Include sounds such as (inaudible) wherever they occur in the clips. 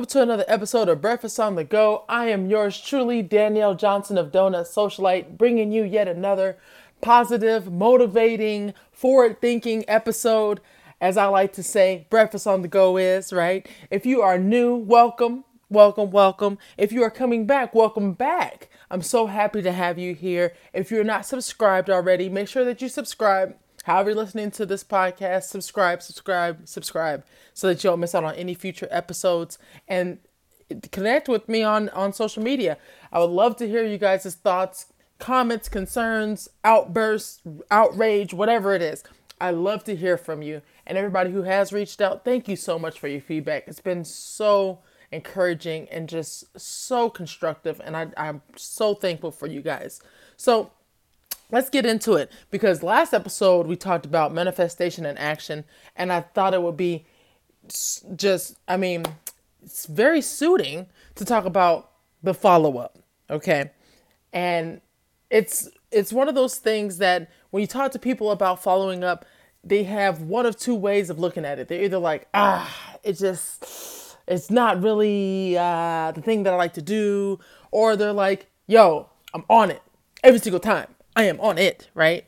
welcome to another episode of Breakfast on the Go. I am yours truly, Danielle Johnson of Donut Socialite, bringing you yet another positive, motivating, forward thinking episode. As I like to say, Breakfast on the Go is, right? If you are new, welcome, welcome, welcome. If you are coming back, welcome back. I'm so happy to have you here. If you're not subscribed already, make sure that you subscribe. However, you're listening to this podcast, subscribe, subscribe, subscribe so that you don't miss out on any future episodes and connect with me on, on social media. I would love to hear you guys' thoughts, comments, concerns, outbursts, outrage, whatever it is. I love to hear from you. And everybody who has reached out, thank you so much for your feedback. It's been so encouraging and just so constructive. And I, I'm so thankful for you guys. So let's get into it because last episode we talked about manifestation and action. And I thought it would be just, I mean, it's very suiting to talk about the follow up. Okay. And it's, it's one of those things that when you talk to people about following up, they have one of two ways of looking at it. They're either like, ah, it just, it's not really uh, the thing that I like to do, or they're like, yo, I'm on it every single time. I am on it, right?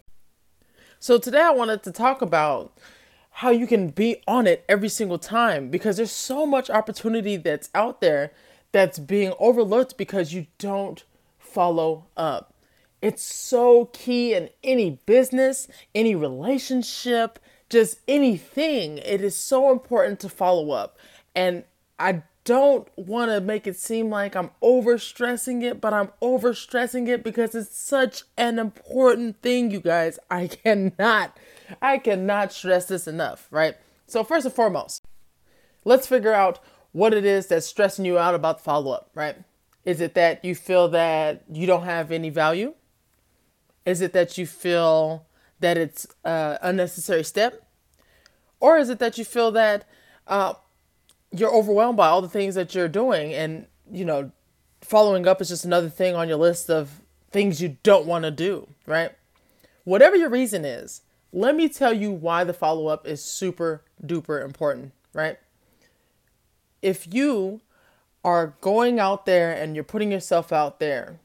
So today I wanted to talk about how you can be on it every single time because there's so much opportunity that's out there that's being overlooked because you don't follow up. It's so key in any business, any relationship, just anything. It is so important to follow up. And I don't want to make it seem like I'm overstressing it, but I'm overstressing it because it's such an important thing, you guys. (laughs) I cannot, I cannot stress this enough, right? So, first and foremost, let's figure out what it is that's stressing you out about the follow up, right? Is it that you feel that you don't have any value? Is it that you feel that it's an unnecessary step? Or is it that you feel that uh, you're overwhelmed by all the things that you're doing and you know following up is just another thing on your list of things you don't want to do right? Whatever your reason is let me tell you why the follow up is super duper important right? If you are going out there and you're putting yourself out there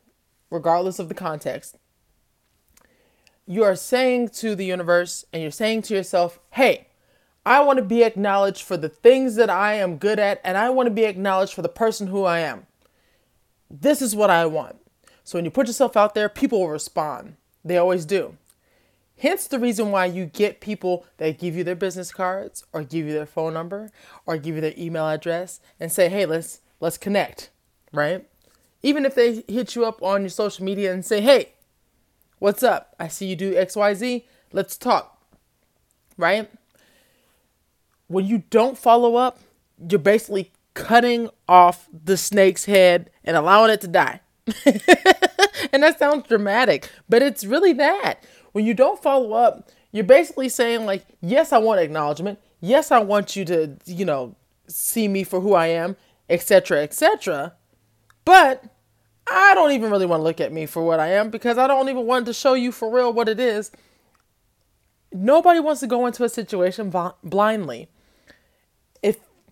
regardless of the context you are saying to the universe and you're saying to yourself hey I want to be acknowledged for the things that I am good at, and I want to be acknowledged for the person who I am. This is what I want. So when you put yourself out there, people will respond. They always do. Hence the reason why you get people that give you their business cards or give you their phone number or give you their email address and say, "Hey, let's let's connect." Right? Even if they hit you up on your social media and say, "Hey, what's up? I see you do XYZ. Let's talk." Right? When you don't follow up, you're basically cutting off the snake's head and allowing it to die. (laughs) and that sounds dramatic, but it's really that. When you don't follow up, you're basically saying like, "Yes, I want acknowledgement. Yes, I want you to, you know, see me for who I am, etc., etc." But I don't even really want to look at me for what I am because I don't even want to show you for real what it is. Nobody wants to go into a situation blindly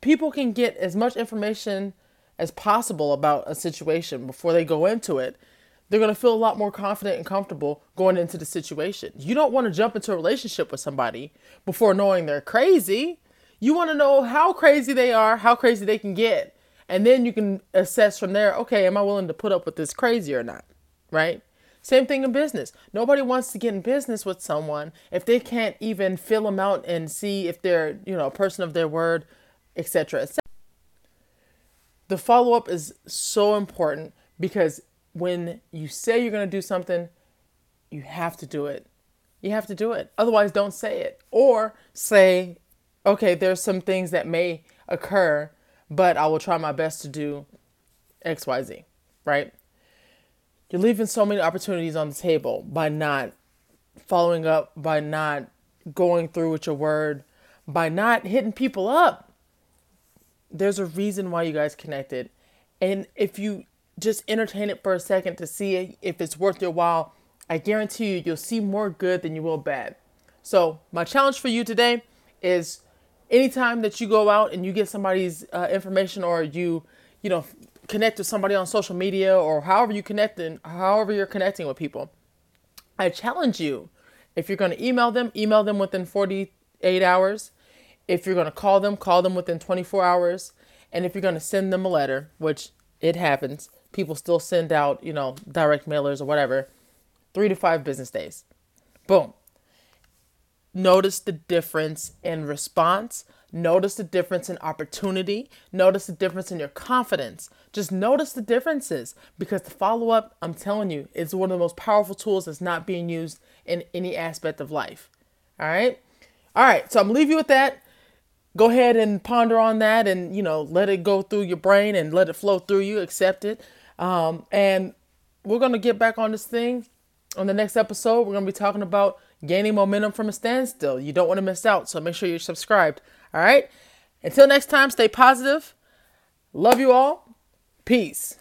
people can get as much information as possible about a situation before they go into it, they're going to feel a lot more confident and comfortable going into the situation. You don't want to jump into a relationship with somebody before knowing they're crazy. You want to know how crazy they are, how crazy they can get. And then you can assess from there, okay, am I willing to put up with this crazy or not? Right? Same thing in business. Nobody wants to get in business with someone if they can't even fill them out and see if they're, you know, a person of their word, etc. etc. The follow up is so important because when you say you're going to do something, you have to do it. You have to do it. Otherwise, don't say it. Or say, okay, there's some things that may occur, but I will try my best to do XYZ, right? You're leaving so many opportunities on the table by not following up, by not going through with your word, by not hitting people up. There's a reason why you guys connected. And if you just entertain it for a second to see if it's worth your while, I guarantee you, you'll see more good than you will bad. So, my challenge for you today is anytime that you go out and you get somebody's uh, information or you, you know, connect with somebody on social media or however you connect and however you're connecting with people, I challenge you. If you're going to email them, email them within 48 hours. If you're going to call them, call them within 24 hours. And if you're going to send them a letter, which it happens, people still send out, you know, direct mailers or whatever, three to five business days. Boom. Notice the difference in response. Notice the difference in opportunity. Notice the difference in your confidence. Just notice the differences because the follow up, I'm telling you, is one of the most powerful tools that's not being used in any aspect of life. All right. All right. So I'm leave you with that. Go ahead and ponder on that and, you know, let it go through your brain and let it flow through you. Accept it. Um, and we're going to get back on this thing on the next episode. We're going to be talking about gaining momentum from a standstill. You don't want to miss out. So make sure you're subscribed. All right. Until next time, stay positive. Love you all. Peace.